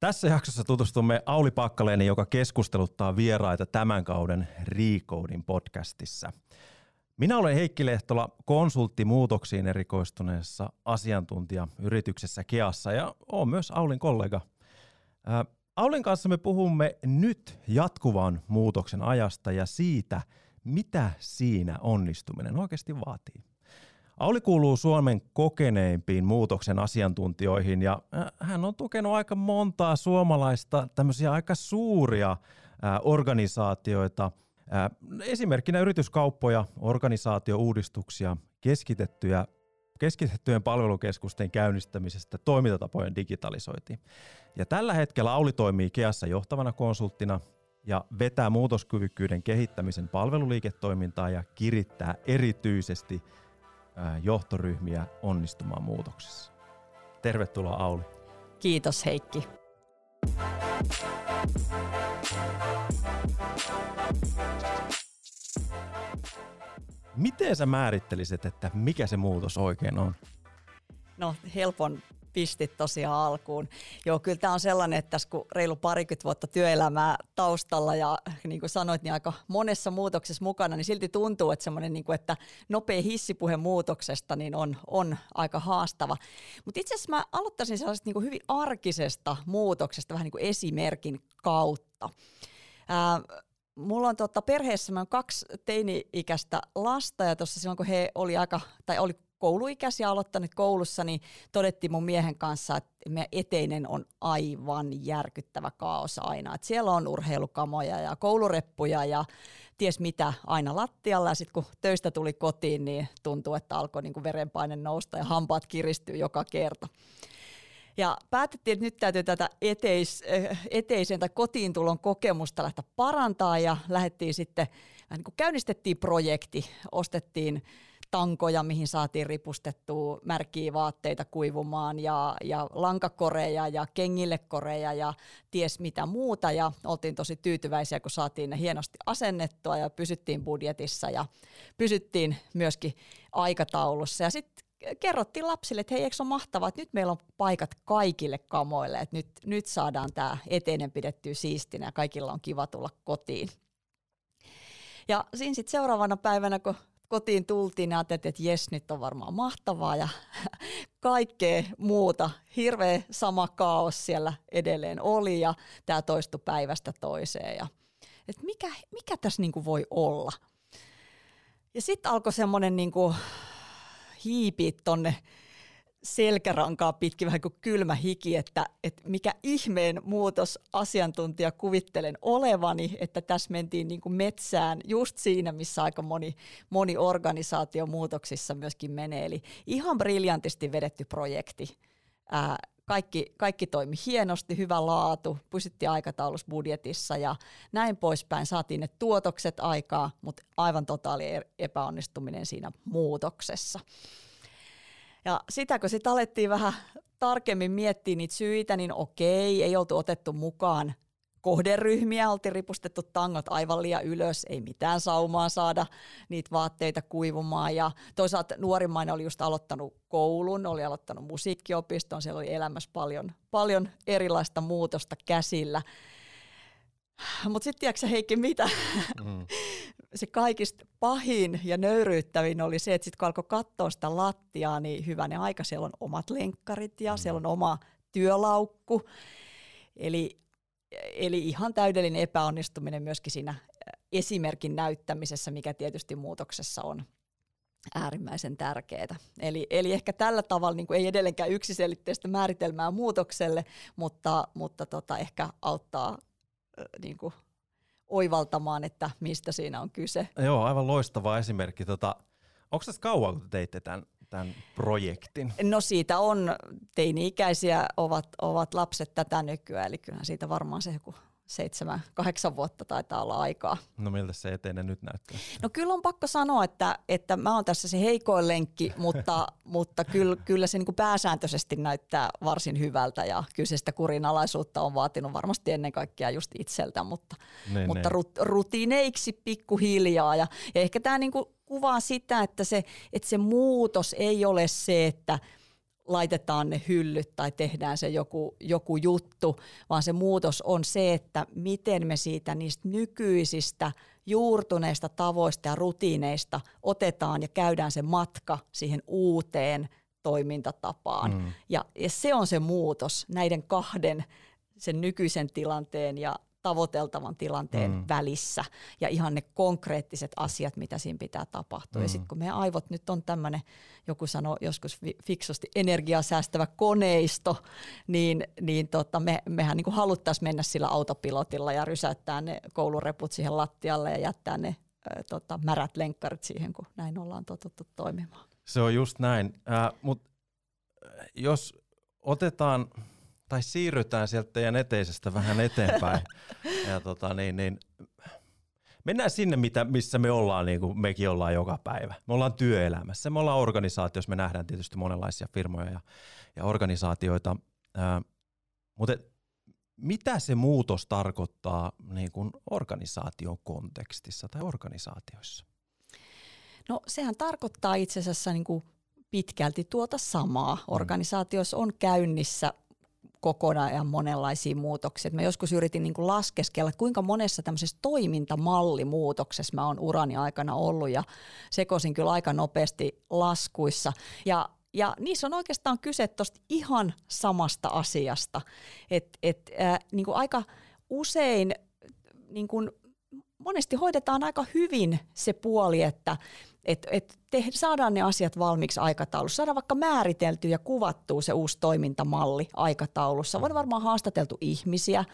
Tässä jaksossa tutustumme Auli Pakkaleeni, joka keskusteluttaa vieraita tämän kauden Recodin podcastissa. Minä olen Heikki Lehtola, konsultti muutoksiin erikoistuneessa asiantuntijayrityksessä Keassa ja olen myös Aulin kollega. Aulin kanssa me puhumme nyt jatkuvan muutoksen ajasta ja siitä, mitä siinä onnistuminen oikeasti vaatii. Auli kuuluu Suomen kokeneimpiin muutoksen asiantuntijoihin ja hän on tukenut aika montaa suomalaista tämmöisiä aika suuria organisaatioita. Esimerkkinä yrityskauppoja, organisaatiouudistuksia, keskitettyjä keskitettyjen palvelukeskusten käynnistämisestä toimintatapojen digitalisointiin. Ja tällä hetkellä Auli toimii Keassa johtavana konsulttina ja vetää muutoskyvykkyyden kehittämisen palveluliiketoimintaa ja kirittää erityisesti johtoryhmiä onnistumaan muutoksessa. Tervetuloa Auli. Kiitos Heikki. Miten sä määrittelisit, että mikä se muutos oikein on? No helpon pistit tosiaan alkuun. Joo, kyllä tämä on sellainen, että tässä kun reilu parikymmentä vuotta työelämää taustalla ja niin kuin sanoit, niin aika monessa muutoksessa mukana, niin silti tuntuu, että semmoinen, niin kuin, että nopea hissipuhe muutoksesta niin on, on aika haastava. Mutta itse asiassa mä aloittaisin sellaisesta niin kuin hyvin arkisesta muutoksesta vähän niin kuin esimerkin kautta. Ää, Mulla on tota, perheessä mä on kaksi teini-ikäistä lasta ja tuossa silloin kun he oli aika, tai oli kouluikäisiä aloittanut koulussa, niin todettiin mun miehen kanssa, että meidän eteinen on aivan järkyttävä kaos aina. Että siellä on urheilukamoja ja koulureppuja ja ties mitä aina lattialla. Sitten kun töistä tuli kotiin, niin tuntuu, että alkoi niin verenpaine nousta ja hampaat kiristyy joka kerta. Ja päätettiin, että nyt täytyy tätä eteis, eh, eteisen tai kotiin tulon kokemusta lähteä parantaa ja lähdettiin sitten, niin käynnistettiin projekti, ostettiin tankoja, mihin saatiin ripustettua märkiä vaatteita kuivumaan ja, ja lankakoreja ja kengillekoreja ja ties mitä muuta. Ja oltiin tosi tyytyväisiä, kun saatiin ne hienosti asennettua ja pysyttiin budjetissa ja pysyttiin myöskin aikataulussa. Ja sitten kerrottiin lapsille, että hei, eikö ole mahtavaa, että nyt meillä on paikat kaikille kamoille, että nyt, nyt saadaan tämä eteinen pidettyä siistinä ja kaikilla on kiva tulla kotiin. Ja siinä sitten seuraavana päivänä, kun kotiin tultiin ja ajattelin, että jes, nyt on varmaan mahtavaa ja kaikkea muuta. Hirveä sama kaos siellä edelleen oli ja tämä toistui päivästä toiseen. Ja, että mikä, mikä tässä niinku voi olla? Ja sitten alkoi semmoinen niinku hiipi tonne selkärankaa pitkin vähän kuin kylmä hiki, että, että mikä ihmeen muutos asiantuntija kuvittelen olevani, että tässä mentiin niin kuin metsään just siinä, missä aika moni, moni organisaatio muutoksissa myöskin menee. Eli ihan briljantisti vedetty projekti. Ää, kaikki, kaikki toimi hienosti, hyvä laatu, pysyttiin aikataulussa budjetissa ja näin poispäin. Saatiin ne tuotokset aikaa, mutta aivan totaali epäonnistuminen siinä muutoksessa. Ja sitä kun sitten alettiin vähän tarkemmin miettiä niitä syitä, niin okei, ei oltu otettu mukaan kohderyhmiä, oltiin ripustettu tangot aivan liian ylös, ei mitään saumaa saada niitä vaatteita kuivumaan. Ja toisaalta nuorimmainen oli just aloittanut koulun, oli aloittanut musiikkiopiston, siellä oli elämässä paljon, paljon erilaista muutosta käsillä. Mutta sitten tiedätkö Heikki, mitä? Mm. se kaikista pahin ja nöyryyttävin oli se, että sitten kun alkoi katsoa sitä lattiaa, niin hyvänen aika, siellä on omat lenkkarit ja mm. siellä on oma työlaukku. Eli, eli ihan täydellinen epäonnistuminen myöskin siinä esimerkin näyttämisessä, mikä tietysti muutoksessa on äärimmäisen tärkeää. Eli, eli ehkä tällä tavalla niin ei edelleenkään yksiselitteistä määritelmää muutokselle, mutta, mutta tota, ehkä auttaa niin kuin oivaltamaan, että mistä siinä on kyse. Joo, aivan loistava esimerkki. Tota, onko tässä kauan, kun te teitte tämän, tämän projektin? No siitä on, teini-ikäisiä ovat, ovat lapset tätä nykyään, eli kyllähän siitä varmaan se joku seitsemän, kahdeksan vuotta taitaa olla aikaa. No miltä se eteinen nyt näyttää? No kyllä on pakko sanoa, että, että mä oon tässä se heikoin lenkki, mutta, mutta kyllä, kyllä se niin kuin pääsääntöisesti näyttää varsin hyvältä ja kyllä se sitä kurinalaisuutta on vaatinut varmasti ennen kaikkea just itseltä, mutta, ne, mutta ne. rutiineiksi pikkuhiljaa ja, ja ehkä tämä niin kuin kuvaa sitä, että se, että se muutos ei ole se, että laitetaan ne hyllyt tai tehdään se joku, joku juttu, vaan se muutos on se, että miten me siitä niistä nykyisistä juurtuneista tavoista ja rutiineista otetaan ja käydään se matka siihen uuteen toimintatapaan. Mm. Ja, ja se on se muutos näiden kahden, sen nykyisen tilanteen ja tavoiteltavan tilanteen mm. välissä ja ihan ne konkreettiset asiat, mitä siinä pitää tapahtua. Mm. Ja sitten kun meidän aivot nyt on tämmöinen, joku sanoi joskus fiksusti energiaa säästävä koneisto, niin, niin tota, me, mehän niin haluttaisiin mennä sillä autopilotilla ja rysäyttää ne koulureput siihen lattialle ja jättää ne äh, tota, märät lenkkarit siihen, kun näin ollaan totuttu toimimaan. Se on just näin, äh, mutta jos otetaan tai siirrytään sieltä teidän eteisestä vähän eteenpäin. ja tota, niin, niin, mennään sinne, mitä, missä me ollaan, niin kuin mekin ollaan joka päivä. Me ollaan työelämässä, me ollaan organisaatiossa, me nähdään tietysti monenlaisia firmoja ja, ja organisaatioita. Ää, mutta mitä se muutos tarkoittaa niin kuin organisaation kontekstissa tai organisaatioissa? No sehän tarkoittaa itse asiassa niin kuin pitkälti tuota samaa. Mm. Organisaatioissa on käynnissä kokonaan ja monenlaisia muutoksia. Mä joskus yritin niin kuin laskeskella, että kuinka monessa tämmöisessä toimintamallimuutoksessa mä oon urani aikana ollut ja sekoisin kyllä aika nopeasti laskuissa. Ja ja niissä on oikeastaan kyse tuosta ihan samasta asiasta. Et, et, äh, niin kuin aika usein niin kuin monesti hoidetaan aika hyvin se puoli, että että et te, saadaan ne asiat valmiiksi aikataulussa, saadaan vaikka määritelty ja kuvattu se uusi toimintamalli aikataulussa. On varmaan haastateltu ihmisiä,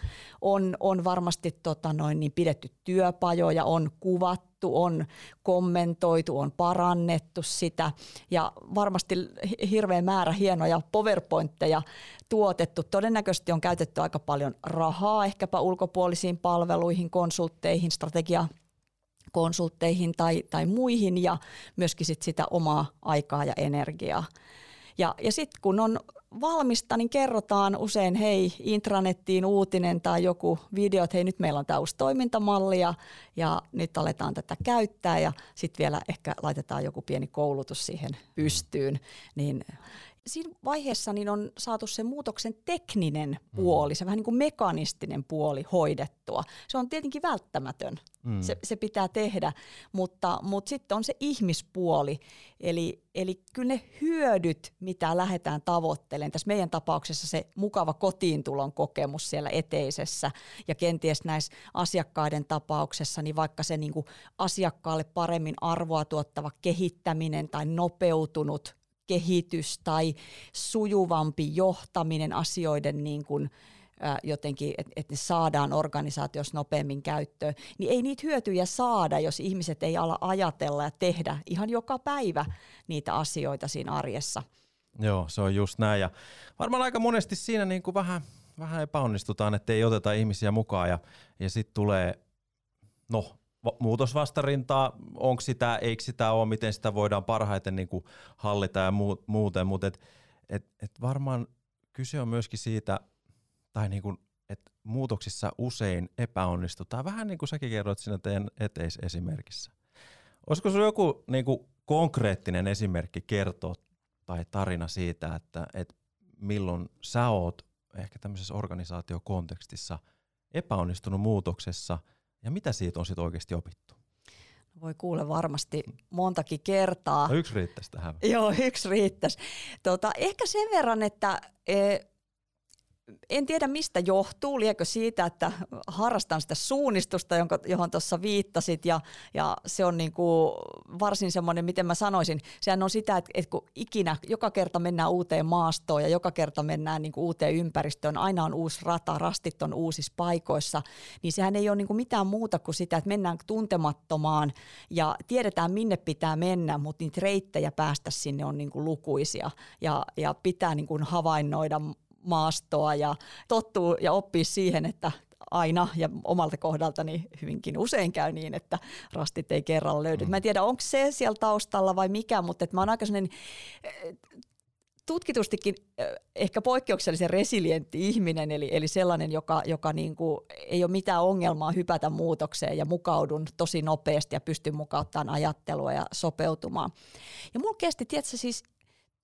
on, on varmasti tota noin, niin pidetty työpajoja, on kuvattu, on kommentoitu, on parannettu sitä ja varmasti hirveä määrä hienoja powerpointteja tuotettu. Todennäköisesti on käytetty aika paljon rahaa ehkäpä ulkopuolisiin palveluihin, konsultteihin, strategia konsultteihin tai, tai muihin ja myöskin sit sitä omaa aikaa ja energiaa. Ja, ja sitten kun on valmista, niin kerrotaan usein, hei, intranettiin uutinen tai joku video, että hei, nyt meillä on tämä uusi toimintamalli ja, ja nyt aletaan tätä käyttää ja sitten vielä ehkä laitetaan joku pieni koulutus siihen pystyyn. Niin siinä vaiheessa niin on saatu se muutoksen tekninen mm. puoli, se vähän niin kuin mekanistinen puoli hoidettua. Se on tietenkin välttämätön, mm. se, se pitää tehdä, mutta, mutta sitten on se ihmispuoli. Eli, eli kyllä ne hyödyt, mitä lähdetään tavoittelemaan, tässä meidän tapauksessa se mukava kotiintulon kokemus siellä eteisessä ja kenties näissä asiakkaiden tapauksessa, niin vaikka se niin kuin asiakkaalle paremmin arvoa tuottava kehittäminen tai nopeutunut kehitys tai sujuvampi johtaminen asioiden niin kuin, jotenkin, että et ne saadaan organisaatiossa nopeammin käyttöön, niin ei niitä hyötyjä saada, jos ihmiset ei ala ajatella ja tehdä ihan joka päivä niitä asioita siinä arjessa. Joo, se on just näin. Ja varmaan aika monesti siinä niin kuin vähän, vähän epäonnistutaan, että ei oteta ihmisiä mukaan ja, ja sitten tulee, no muutosvastarintaa, onko sitä, eikö sitä ole, miten sitä voidaan parhaiten niin kuin hallita ja muu, muuten, mutta et, et, et varmaan kyse on myöskin siitä, tai niin kuin, että muutoksissa usein epäonnistutaan, vähän niin kuin säkin kerroit siinä teidän eteisesimerkissä. Olisiko sinulla joku niin kuin konkreettinen esimerkki kertoa tai tarina siitä, että, että milloin sä oot ehkä tämmöisessä organisaatiokontekstissa epäonnistunut muutoksessa – ja mitä siitä on sitten oikeasti opittu? Voi kuule varmasti montakin kertaa. No yksi riittäisi tähän. Joo, yksi riittäisi. Tota, ehkä sen verran, että e, en tiedä mistä johtuu, liekö siitä, että harrastan sitä suunnistusta, jonka, johon tuossa viittasit? Ja, ja se on niin kuin varsin semmoinen, miten mä sanoisin, sehän on sitä, että, että kun ikinä joka kerta mennään uuteen maastoon ja joka kerta mennään niin kuin uuteen ympäristöön, aina on uusi rata, rastit on uusissa paikoissa, niin sehän ei ole niin kuin mitään muuta kuin sitä, että mennään tuntemattomaan ja tiedetään minne pitää mennä, mutta niitä reittejä päästä sinne on niin kuin lukuisia ja, ja pitää niin kuin havainnoida maastoa ja tottuu ja oppii siihen, että aina ja omalta kohdaltani hyvinkin usein käy niin, että rastit ei kerralla löydy. Mm. Mä en tiedä, onko se siellä taustalla vai mikä, mutta että mä oon aika sellainen eh, tutkitustikin eh, ehkä poikkeuksellisen resilientti ihminen, eli, eli sellainen, joka, joka niin kuin ei ole mitään ongelmaa hypätä muutokseen ja mukaudun tosi nopeasti ja pystyn mukauttamaan ajattelua ja sopeutumaan. Ja mulla kesti, tiedätkö, siis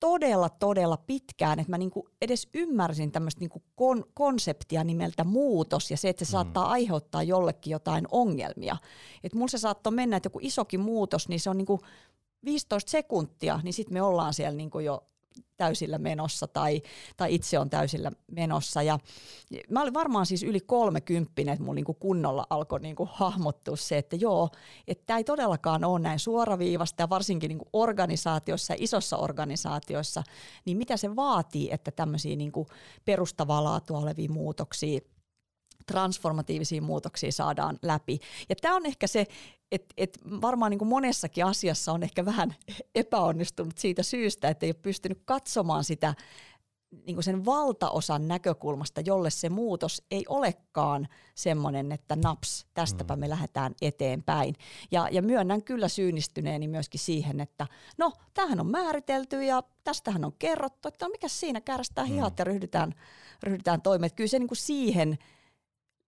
todella, todella pitkään, että mä niinku edes ymmärsin tämmöistä niinku kon- konseptia nimeltä muutos ja se, että se mm. saattaa aiheuttaa jollekin jotain ongelmia. Että mulla se saattoi mennä, että joku isokin muutos, niin se on niinku 15 sekuntia, niin sitten me ollaan siellä niinku jo täysillä menossa tai, tai itse on täysillä menossa. Ja mä olin varmaan siis yli kolmekymppinen, että mun niinku kunnolla alkoi niinku hahmottua se, että joo, että tämä ei todellakaan ole näin suoraviivasta ja varsinkin niinku organisaatioissa ja isossa organisaatioissa, niin mitä se vaatii, että tämmöisiä niinku perustavaa laatua olevia muutoksia transformatiivisia muutoksia saadaan läpi. Ja tämä on ehkä se, että et varmaan niin kuin monessakin asiassa on ehkä vähän epäonnistunut siitä syystä, että ei ole pystynyt katsomaan sitä niin kuin sen valtaosan näkökulmasta, jolle se muutos ei olekaan semmoinen, että naps, tästäpä me mm. lähdetään eteenpäin. Ja, ja myönnän kyllä syynistyneeni myöskin siihen, että no, tämähän on määritelty ja tästähän on kerrottu, että no mikä siinä hihat mm. ja ryhdytään, ryhdytään toimeen. Kyllä se niin kuin siihen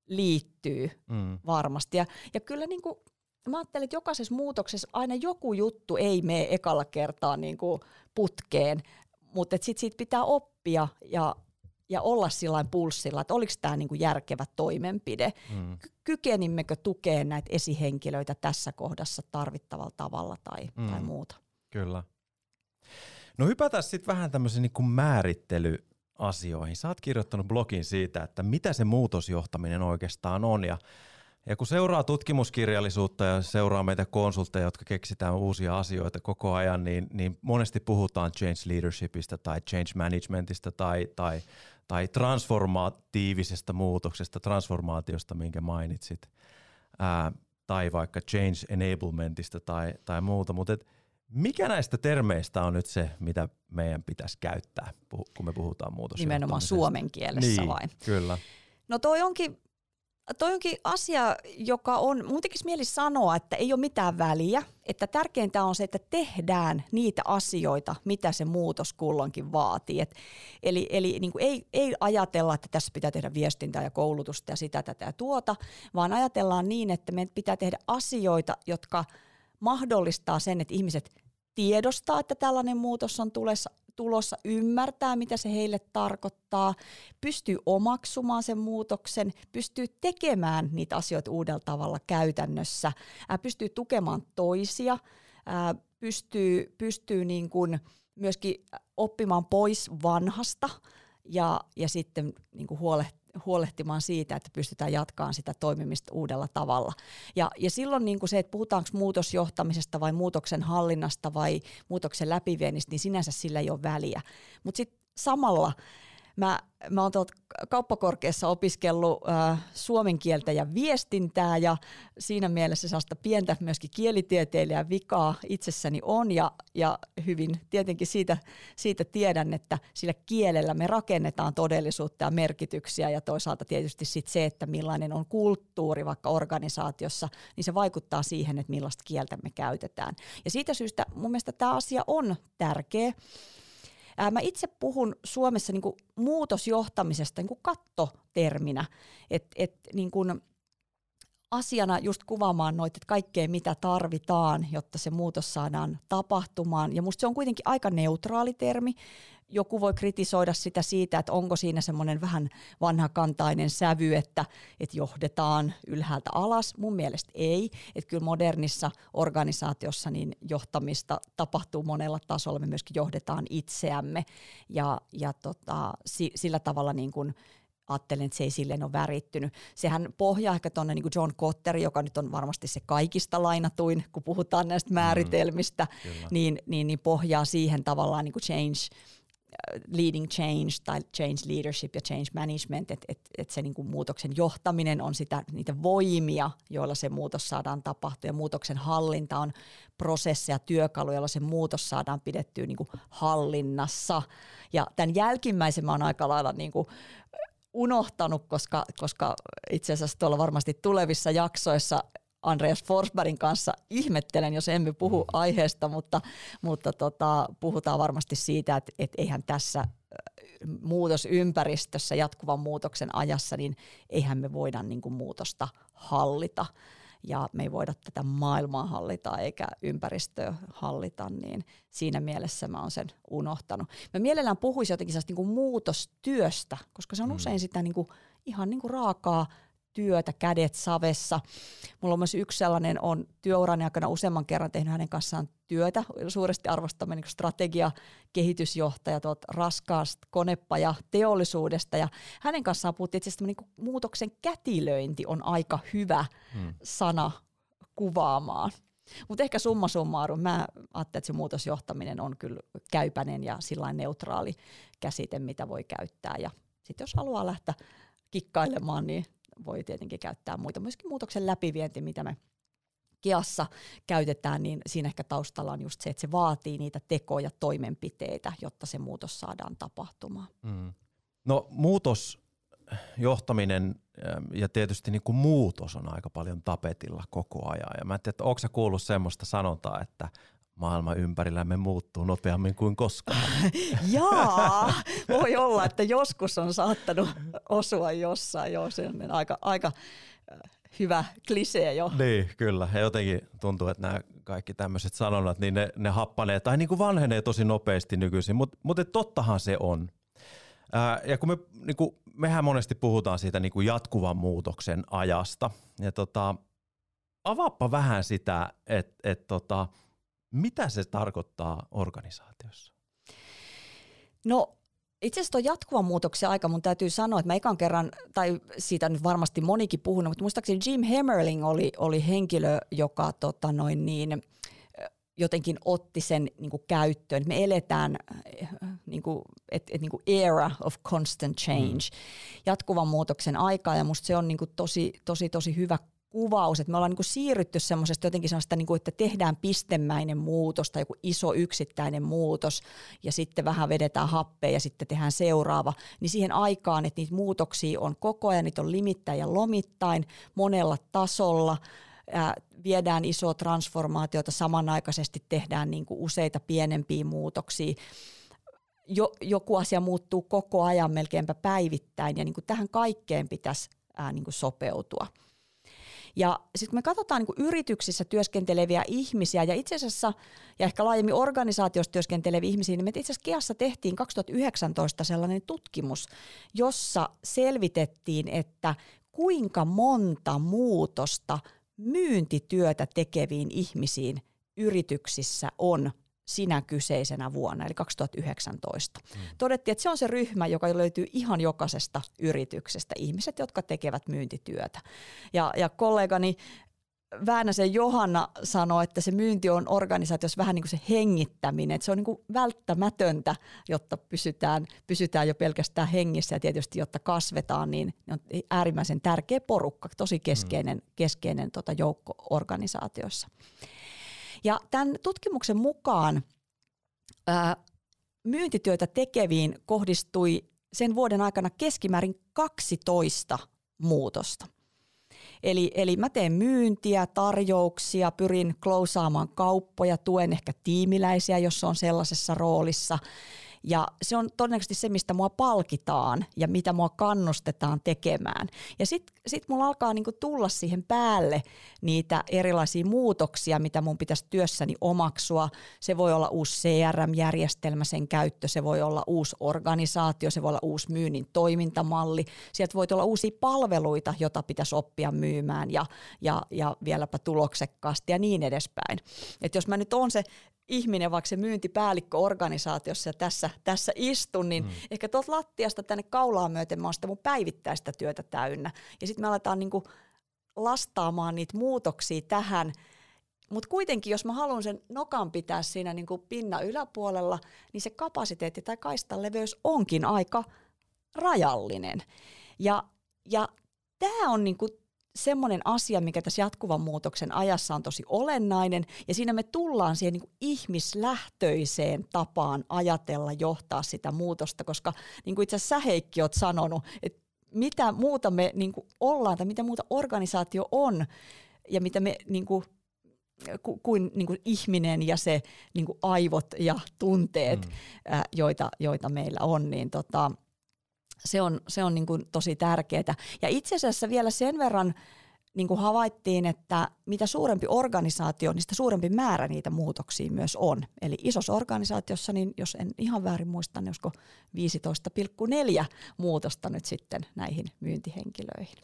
liittyy mm. varmasti. Ja, ja kyllä niin kuin, mä ajattelen, että jokaisessa muutoksessa aina joku juttu ei mene ekalla kertaa niin kuin putkeen, mutta sitten siitä pitää oppia ja, ja olla sillä pulssilla, että oliko tämä niin järkevä toimenpide. Mm. Kykenimmekö tukea näitä esihenkilöitä tässä kohdassa tarvittavalla tavalla tai, mm. tai muuta. Kyllä. No hypätään sitten vähän tämmöisen niin määrittely asioihin. Sä oot kirjoittanut blogin siitä, että mitä se muutosjohtaminen oikeastaan on ja ja kun seuraa tutkimuskirjallisuutta ja seuraa meitä konsultteja, jotka keksitään uusia asioita koko ajan, niin, niin monesti puhutaan change leadershipista tai change managementista tai, tai, tai transformatiivisesta muutoksesta, transformaatiosta, minkä mainitsit, ää, tai vaikka change enablementista tai, tai muuta. Mutta mikä näistä termeistä on nyt se, mitä meidän pitäisi käyttää, kun me puhutaan muutosjohtamisesta? Nimenomaan suomen kielessä niin, vai? kyllä. No toi onkin, toi onkin asia, joka on, mun tekisi mieli sanoa, että ei ole mitään väliä, että tärkeintä on se, että tehdään niitä asioita, mitä se muutos kulloinkin vaatii. Et, eli eli niin kuin ei, ei ajatella, että tässä pitää tehdä viestintää ja koulutusta ja sitä, tätä ja tuota, vaan ajatellaan niin, että meidän pitää tehdä asioita, jotka mahdollistaa sen, että ihmiset tiedostaa, että tällainen muutos on tulossa, tulossa, ymmärtää, mitä se heille tarkoittaa, pystyy omaksumaan sen muutoksen, pystyy tekemään niitä asioita uudella tavalla käytännössä, pystyy tukemaan toisia, pystyy, pystyy niin kuin myöskin oppimaan pois vanhasta ja, ja sitten niin kuin huolehtimaan huolehtimaan siitä, että pystytään jatkamaan sitä toimimista uudella tavalla. Ja, ja silloin niin kuin se, että puhutaanko muutosjohtamisesta vai muutoksen hallinnasta vai muutoksen läpiviennistä, niin sinänsä sillä ei ole väliä. Mutta sitten samalla Mä, mä oon tuolta kauppakorkeassa opiskellut äh, suomen kieltä ja viestintää ja siinä mielessä sellaista pientä myöskin kielitieteilijä vikaa itsessäni on ja, ja hyvin tietenkin siitä, siitä tiedän, että sillä kielellä me rakennetaan todellisuutta ja merkityksiä ja toisaalta tietysti sit se, että millainen on kulttuuri vaikka organisaatiossa, niin se vaikuttaa siihen, että millaista kieltä me käytetään. Ja siitä syystä mun mielestä tämä asia on tärkeä. Ää, mä itse puhun Suomessa niin kuin muutosjohtamisesta niin kuin kattoterminä, että et, niin asiana just kuvaamaan noita, että kaikkea mitä tarvitaan, jotta se muutos saadaan tapahtumaan. Ja musta se on kuitenkin aika neutraali termi, joku voi kritisoida sitä siitä, että onko siinä semmoinen vähän vanhakantainen sävy, että, että johdetaan ylhäältä alas. Mun mielestä ei. Että kyllä modernissa organisaatiossa niin johtamista tapahtuu monella tasolla. Me myöskin johdetaan itseämme ja, ja tota, sillä tavalla niin kuin ajattelen, että se ei silleen ole värittynyt. Sehän pohjaa ehkä tuonne niin John Cotter, joka nyt on varmasti se kaikista lainatuin, kun puhutaan näistä määritelmistä, mm, niin, niin, niin pohjaa siihen tavallaan niin kuin change leading change tai change leadership ja change management, että et, et se niinku muutoksen johtaminen on sitä, niitä voimia, joilla se muutos saadaan tapahtua ja muutoksen hallinta on prosesseja, työkaluja, joilla se muutos saadaan pidettyä niinku hallinnassa. Ja tämän jälkimmäisen mä oon aika lailla niinku unohtanut, koska, koska itse asiassa tuolla varmasti tulevissa jaksoissa Andreas Forsbergin kanssa ihmettelen, jos emme puhu mm. aiheesta, mutta, mutta tota, puhutaan varmasti siitä, että et eihän tässä muutosympäristössä, jatkuvan muutoksen ajassa, niin eihän me voida niin kuin muutosta hallita. ja me ei voida tätä maailmaa hallita eikä ympäristöä hallita, niin siinä mielessä mä oon sen unohtanut. Mä mielellään puhuisin jotenkin niin kuin muutostyöstä, koska se on mm. usein sitä niin kuin, ihan niin kuin raakaa työtä, kädet savessa. Mulla on myös yksi sellainen, on työurani aikana useamman kerran tehnyt hänen kanssaan työtä. Suuresti arvostamme niin strategia, kehitysjohtaja tuolta raskaasta konepaja teollisuudesta. Ja hänen kanssaan puhuttiin, että niin muutoksen kätilöinti on aika hyvä hmm. sana kuvaamaan. Mutta ehkä summa summarum, mä ajattelen, että se muutosjohtaminen on kyllä käypäinen ja sillä neutraali käsite, mitä voi käyttää. Ja sitten jos haluaa lähteä kikkailemaan, niin voi tietenkin käyttää muita. Myöskin muutoksen läpivienti, mitä me Keassa käytetään, niin siinä ehkä taustalla on just se, että se vaatii niitä tekoja, toimenpiteitä, jotta se muutos saadaan tapahtumaan. Mm. No muutos, johtaminen ähm, ja tietysti niin kuin muutos on aika paljon tapetilla koko ajan. Ja mä en tiedä, onko kuullut semmoista sanontaa, että maailma ympärillämme muuttuu nopeammin kuin koskaan. Jaa, voi olla, että joskus on saattanut osua jossain jo aika, aika äh, hyvä klisee jo. Niin, kyllä. Ja jotenkin tuntuu, että nämä kaikki tämmöiset sanonnat, niin ne, ne happanee tai niin kuin vanhenee tosi nopeasti nykyisin, mutta mut tottahan se on. Ää, ja kun me, niin kuin, mehän monesti puhutaan siitä niin kuin jatkuvan muutoksen ajasta, ja tota, avaappa vähän sitä, että et, tota, mitä se tarkoittaa organisaatiossa? No itse asiassa tuo jatkuvan muutoksen aika mun täytyy sanoa, että mä ekan kerran, tai siitä nyt varmasti monikin puhunut, mutta muistaakseni Jim Hammerling oli, oli henkilö, joka tota noin niin, jotenkin otti sen niin kuin käyttöön. Me eletään niin kuin, et, et, niin kuin era of constant change, mm. jatkuvan muutoksen aikaa, ja musta se on niin kuin tosi, tosi, tosi hyvä kuvaus, että me ollaan niin siirrytty semmoisesta jotenkin sellaista, niin kuin, että tehdään pistemäinen muutos tai joku iso yksittäinen muutos ja sitten vähän vedetään happea ja sitten tehdään seuraava, niin siihen aikaan, että niitä muutoksia on koko ajan, niitä on limittäin ja lomittain monella tasolla, ää, viedään isoa transformaatiota, samanaikaisesti tehdään niin kuin useita pienempiä muutoksia, jo, joku asia muuttuu koko ajan melkeinpä päivittäin ja niin kuin tähän kaikkeen pitäisi ää, niin kuin sopeutua. Ja sitten kun me katsotaan niin yrityksissä työskenteleviä ihmisiä ja itse asiassa, ja ehkä laajemmin organisaatiossa työskenteleviä ihmisiä, niin me itse asiassa Keassa tehtiin 2019 sellainen tutkimus, jossa selvitettiin, että kuinka monta muutosta myyntityötä tekeviin ihmisiin yrityksissä on sinä kyseisenä vuonna, eli 2019. Mm. Todettiin, että se on se ryhmä, joka löytyy ihan jokaisesta yrityksestä, ihmiset, jotka tekevät myyntityötä. Ja, ja kollegani Väänäsen Johanna sanoi, että se myynti on organisaatiossa vähän niin kuin se hengittäminen, että se on niin kuin välttämätöntä, jotta pysytään, pysytään jo pelkästään hengissä ja tietysti jotta kasvetaan, niin on äärimmäisen tärkeä porukka, tosi keskeinen, mm. keskeinen tota joukko organisaatioissa. Ja tämän tutkimuksen mukaan ää, myyntityötä tekeviin kohdistui sen vuoden aikana keskimäärin 12 muutosta. Eli, eli mä teen myyntiä, tarjouksia, pyrin klousaamaan kauppoja, tuen ehkä tiimiläisiä, jos on sellaisessa roolissa – ja se on todennäköisesti se, mistä mua palkitaan ja mitä mua kannustetaan tekemään. Ja sitten sit mulla alkaa niinku tulla siihen päälle niitä erilaisia muutoksia, mitä mun pitäisi työssäni omaksua. Se voi olla uusi CRM-järjestelmä, sen käyttö, se voi olla uusi organisaatio, se voi olla uusi myynnin toimintamalli. Sieltä voi olla uusia palveluita, joita pitäisi oppia myymään ja, ja, ja vieläpä tuloksekkaasti ja niin edespäin. Et jos mä nyt on se ihminen, vaikka se myyntipäällikkö organisaatiossa ja tässä, tässä istun, niin mm. ehkä tuolta lattiasta tänne kaulaan myöten mä oon sitä mun päivittäistä työtä täynnä. Ja sitten me aletaan niinku lastaamaan niitä muutoksia tähän, mutta kuitenkin, jos mä haluan sen nokan pitää siinä niinku pinnan yläpuolella, niin se kapasiteetti tai kaistan leveys onkin aika rajallinen. Ja, ja tämä on niinku semmoinen asia, mikä tässä jatkuvan muutoksen ajassa on tosi olennainen, ja siinä me tullaan siihen niin ihmislähtöiseen tapaan ajatella, johtaa sitä muutosta, koska niin kuin itse asiassa sä Heikki oot sanonut, että mitä muuta me niin kuin ollaan tai mitä muuta organisaatio on, ja mitä me niin kuin, kuin, niin kuin ihminen ja se niin kuin aivot ja tunteet, mm. ää, joita, joita meillä on, niin tota, se on, se on niin kuin tosi tärkeää. Ja itse asiassa vielä sen verran niin kuin havaittiin, että mitä suurempi organisaatio, niin sitä suurempi määrä niitä muutoksia myös on. Eli isossa organisaatiossa, niin jos en ihan väärin muista, niin olisiko 15,4 muutosta nyt sitten näihin myyntihenkilöihin.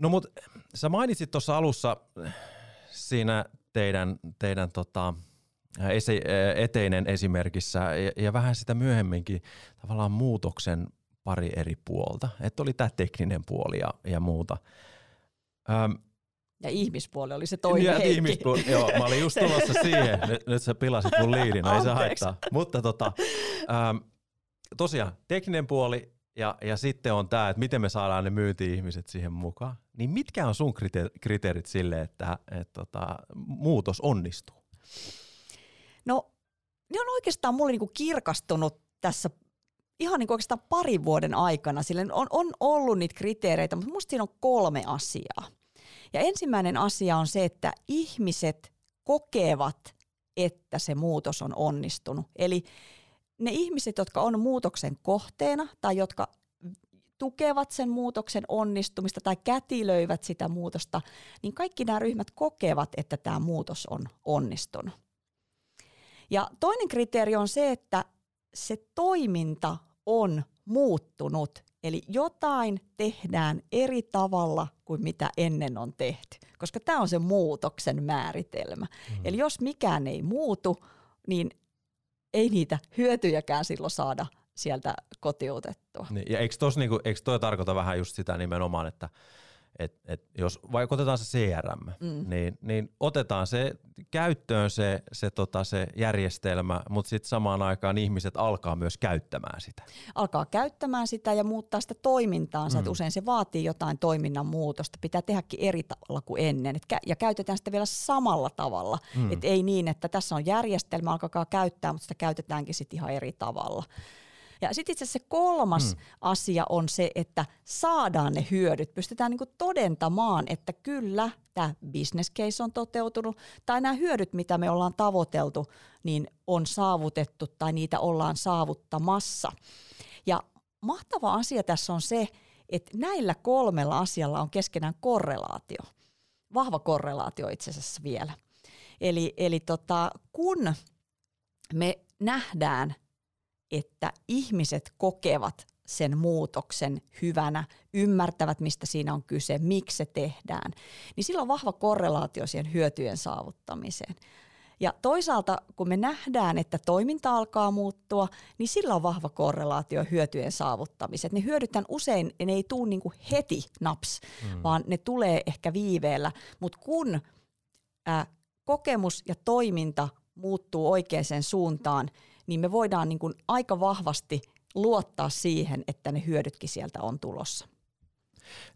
No mutta sä mainitsit tuossa alussa siinä teidän, teidän tota, esi- eteinen esimerkissä ja, ja vähän sitä myöhemminkin tavallaan muutoksen pari eri puolta. Että oli tämä tekninen puoli ja, ja muuta. Öm, ja ihmispuoli oli se toinen ja ihmispuoli, joo, mä olin just tulossa siihen. Nyt, nyt sä pilasit mun liidin, no ei se haittaa. Mutta tota, äm, tosiaan, tekninen puoli ja, ja sitten on tämä, että miten me saadaan ne myynti-ihmiset siihen mukaan. Niin mitkä on sun kriteerit sille, että et, tota, muutos onnistuu? No, ne on oikeastaan mulle niinku kirkastunut tässä ihan niinku oikeastaan parin vuoden aikana. Sillä on, on ollut niitä kriteereitä, mutta musta siinä on kolme asiaa. Ja ensimmäinen asia on se, että ihmiset kokevat, että se muutos on onnistunut. Eli ne ihmiset, jotka on muutoksen kohteena tai jotka tukevat sen muutoksen onnistumista tai kätilöivät sitä muutosta, niin kaikki nämä ryhmät kokevat, että tämä muutos on onnistunut. Ja toinen kriteeri on se, että se toiminta on muuttunut Eli jotain tehdään eri tavalla kuin mitä ennen on tehty, koska tämä on se muutoksen määritelmä. Mm. Eli jos mikään ei muutu, niin ei niitä hyötyjäkään silloin saada sieltä kotiutettua. Niin, ja eikö, tos, niinku, eikö toi tarkoita vähän just sitä nimenomaan, että et, et jos vaikka otetaan se CRM, mm. niin, niin otetaan se käyttöön se, se, tota, se järjestelmä, mutta sitten samaan aikaan ihmiset alkaa myös käyttämään sitä. Alkaa käyttämään sitä ja muuttaa sitä toimintaansa, mm. että usein se vaatii jotain toiminnan muutosta. Pitää tehdäkin eri tavalla kuin ennen et, ja käytetään sitä vielä samalla tavalla. Mm. Et ei niin, että tässä on järjestelmä, alkakaa käyttää, mutta sitä käytetäänkin sitten ihan eri tavalla. Ja sitten itse asiassa se kolmas mm. asia on se, että saadaan ne hyödyt. Pystytään niin todentamaan, että kyllä tämä business case on toteutunut tai nämä hyödyt, mitä me ollaan tavoiteltu, niin on saavutettu tai niitä ollaan saavuttamassa. Ja mahtava asia tässä on se, että näillä kolmella asialla on keskenään korrelaatio. Vahva korrelaatio itse asiassa vielä. Eli, eli tota, kun me nähdään että ihmiset kokevat sen muutoksen hyvänä, ymmärtävät, mistä siinä on kyse, miksi se tehdään, niin sillä on vahva korrelaatio siihen hyötyjen saavuttamiseen. Ja toisaalta, kun me nähdään, että toiminta alkaa muuttua, niin sillä on vahva korrelaatio hyötyjen saavuttamiseen. Ne hyödytään usein, ne ei tule niin heti naps, mm. vaan ne tulee ehkä viiveellä. Mutta kun ää, kokemus ja toiminta muuttuu oikeaan suuntaan, niin me voidaan niin kuin aika vahvasti luottaa siihen, että ne hyödytkin sieltä on tulossa.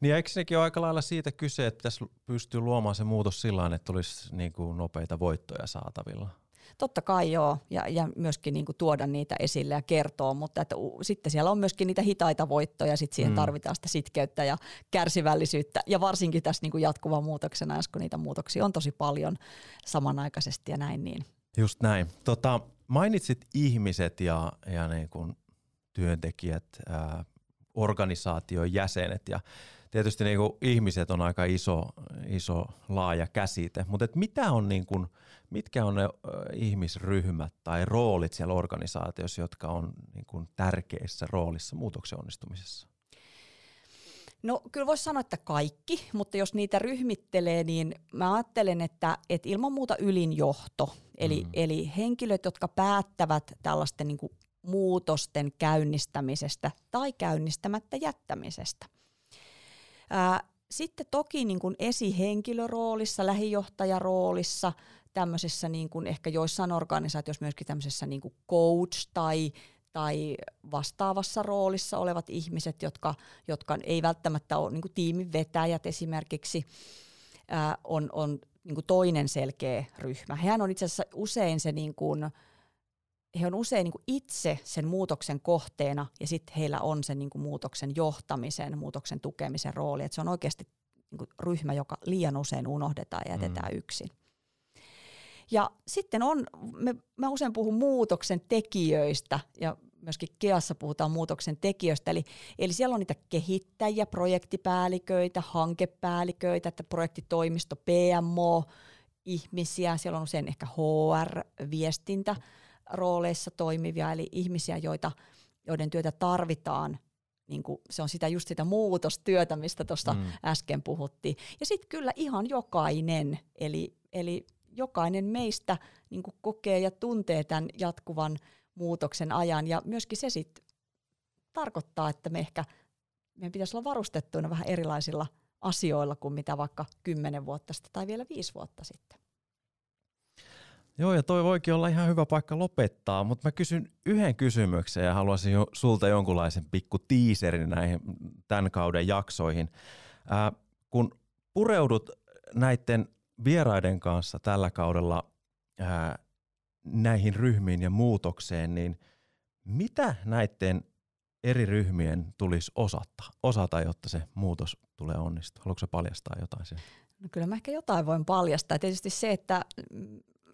Niin eikö sekin ole aika lailla siitä kyse, että tässä pystyy luomaan se muutos sillä että olisi niin kuin nopeita voittoja saatavilla? Totta kai joo, ja, ja myöskin niin kuin tuoda niitä esille ja kertoa, mutta että, u, sitten siellä on myöskin niitä hitaita voittoja, sitten siihen mm. tarvitaan sitä sitkeyttä ja kärsivällisyyttä, ja varsinkin tässä niin kuin jatkuvan muutoksena, kun niitä muutoksia on tosi paljon samanaikaisesti ja näin. Niin. Just näin. Tota, mainitsit ihmiset ja, ja niin kuin työntekijät, ää, organisaation jäsenet ja tietysti niin kuin ihmiset on aika iso, iso laaja käsite, mutta et mitä on niin kuin, mitkä on ne ihmisryhmät tai roolit siellä organisaatiossa, jotka on niin kuin tärkeissä roolissa muutoksen onnistumisessa? No kyllä voisi sanoa, että kaikki, mutta jos niitä ryhmittelee, niin mä ajattelen, että, että ilman muuta ylinjohto, eli, mm. eli henkilöt, jotka päättävät tällaisten niin kuin muutosten käynnistämisestä tai käynnistämättä jättämisestä. Ää, sitten toki niin kuin esihenkilöroolissa, lähijohtajaroolissa, tämmöisessä niin kuin ehkä joissain organisaatioissa myöskin tämmöisessä niin kuin coach tai tai vastaavassa roolissa olevat ihmiset, jotka, jotka ei välttämättä ole niin tiimin vetäjät esimerkiksi, ää, on, on niin toinen selkeä ryhmä. Hehän on itse asiassa usein se niin kuin, he on usein niin itse sen muutoksen kohteena ja sitten heillä on sen niin muutoksen johtamisen, muutoksen tukemisen rooli. Et se on oikeasti niin ryhmä, joka liian usein unohdetaan ja jätetään mm. yksin. Ja sitten on, me, mä usein puhun muutoksen tekijöistä ja myöskin Keassa puhutaan muutoksen tekijöistä, eli, eli siellä on niitä kehittäjiä, projektipäälliköitä, hankepäälliköitä, että projektitoimisto, PMO, ihmisiä, siellä on usein ehkä HR-viestintä rooleissa toimivia, eli ihmisiä, joita, joiden työtä tarvitaan niin kuin se on sitä just sitä muutostyötä, mistä tuosta mm. äsken puhuttiin. Ja sitten kyllä ihan jokainen, eli, eli jokainen meistä niin kuin kokee ja tuntee tämän jatkuvan muutoksen ajan. Ja myöskin se sitten tarkoittaa, että me ehkä meidän pitäisi olla varustettuina vähän erilaisilla asioilla kuin mitä vaikka kymmenen vuotta sitten tai vielä viisi vuotta sitten. Joo, ja toi voikin olla ihan hyvä paikka lopettaa, mutta mä kysyn yhden kysymyksen ja haluaisin jo sulta jonkunlaisen pikku tiiserin näihin tämän kauden jaksoihin. Ää, kun pureudut näiden vieraiden kanssa tällä kaudella ää, näihin ryhmiin ja muutokseen, niin mitä näiden eri ryhmien tulisi osata, osata jotta se muutos tulee onnistua? Haluatko paljastaa jotain siellä? No kyllä mä ehkä jotain voin paljastaa. Tietysti se, että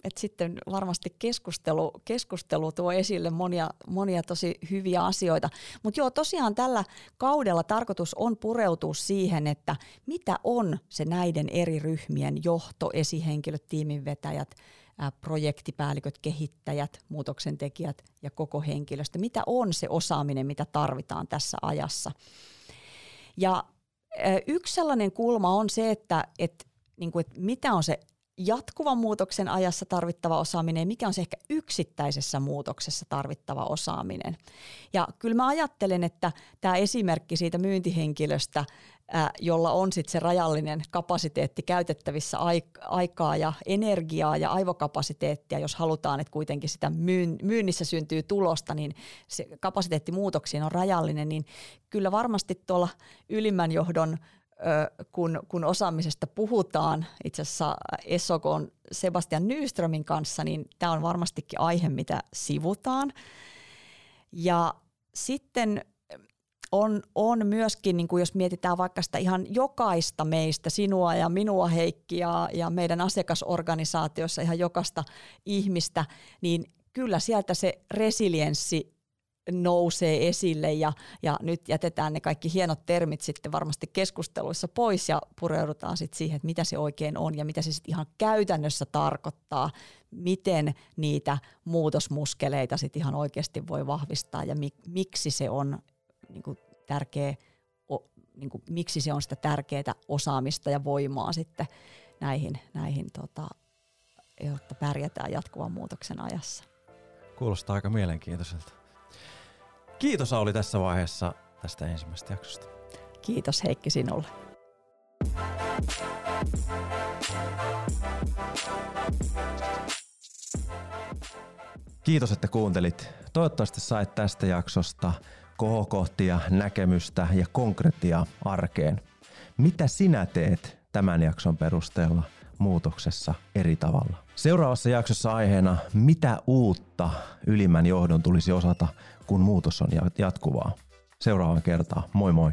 että sitten varmasti keskustelu, keskustelu tuo esille monia, monia tosi hyviä asioita. Mutta joo, tosiaan tällä kaudella tarkoitus on pureutua siihen, että mitä on se näiden eri ryhmien johto, esihenkilöt, tiiminvetäjät, projektipäälliköt, kehittäjät, muutoksentekijät ja koko henkilöstö. Mitä on se osaaminen, mitä tarvitaan tässä ajassa. Ja yksi sellainen kulma on se, että, että, niin kuin, että mitä on se jatkuvan muutoksen ajassa tarvittava osaaminen ja mikä on se ehkä yksittäisessä muutoksessa tarvittava osaaminen. Ja kyllä mä ajattelen, että tämä esimerkki siitä myyntihenkilöstä, jolla on sitten se rajallinen kapasiteetti käytettävissä aikaa ja energiaa ja aivokapasiteettia, jos halutaan, että kuitenkin sitä myynnissä syntyy tulosta, niin se kapasiteetti muutoksiin on rajallinen, niin kyllä varmasti tuolla ylimmän johdon kun, kun osaamisesta puhutaan itse asiassa Essokon Sebastian Nyströmin kanssa, niin tämä on varmastikin aihe, mitä sivutaan. Ja sitten on, on myöskin, niin kuin jos mietitään vaikka sitä ihan jokaista meistä, sinua ja minua Heikki ja, ja meidän asiakasorganisaatiossa ihan jokaista ihmistä, niin kyllä sieltä se resilienssi nousee esille ja, ja nyt jätetään ne kaikki hienot termit sitten varmasti keskusteluissa pois ja pureudutaan sitten siihen, että mitä se oikein on ja mitä se sitten ihan käytännössä tarkoittaa, miten niitä muutosmuskeleita sitten ihan oikeasti voi vahvistaa ja mi, miksi se on niin kuin tärkeä, o, niin kuin, miksi se on sitä tärkeää osaamista ja voimaa sitten näihin, näihin tota, jotta pärjätään jatkuvan muutoksen ajassa. Kuulostaa aika mielenkiintoiselta. Kiitos Auli tässä vaiheessa tästä ensimmäisestä jaksosta. Kiitos Heikki sinulle. Kiitos, että kuuntelit. Toivottavasti sait tästä jaksosta kohokohtia, näkemystä ja konkreettia arkeen. Mitä sinä teet tämän jakson perusteella muutoksessa eri tavalla? Seuraavassa jaksossa aiheena, mitä uutta ylimmän johdon tulisi osata kun muutos on jatkuvaa. Seuraavaan kertaan. Moi moi!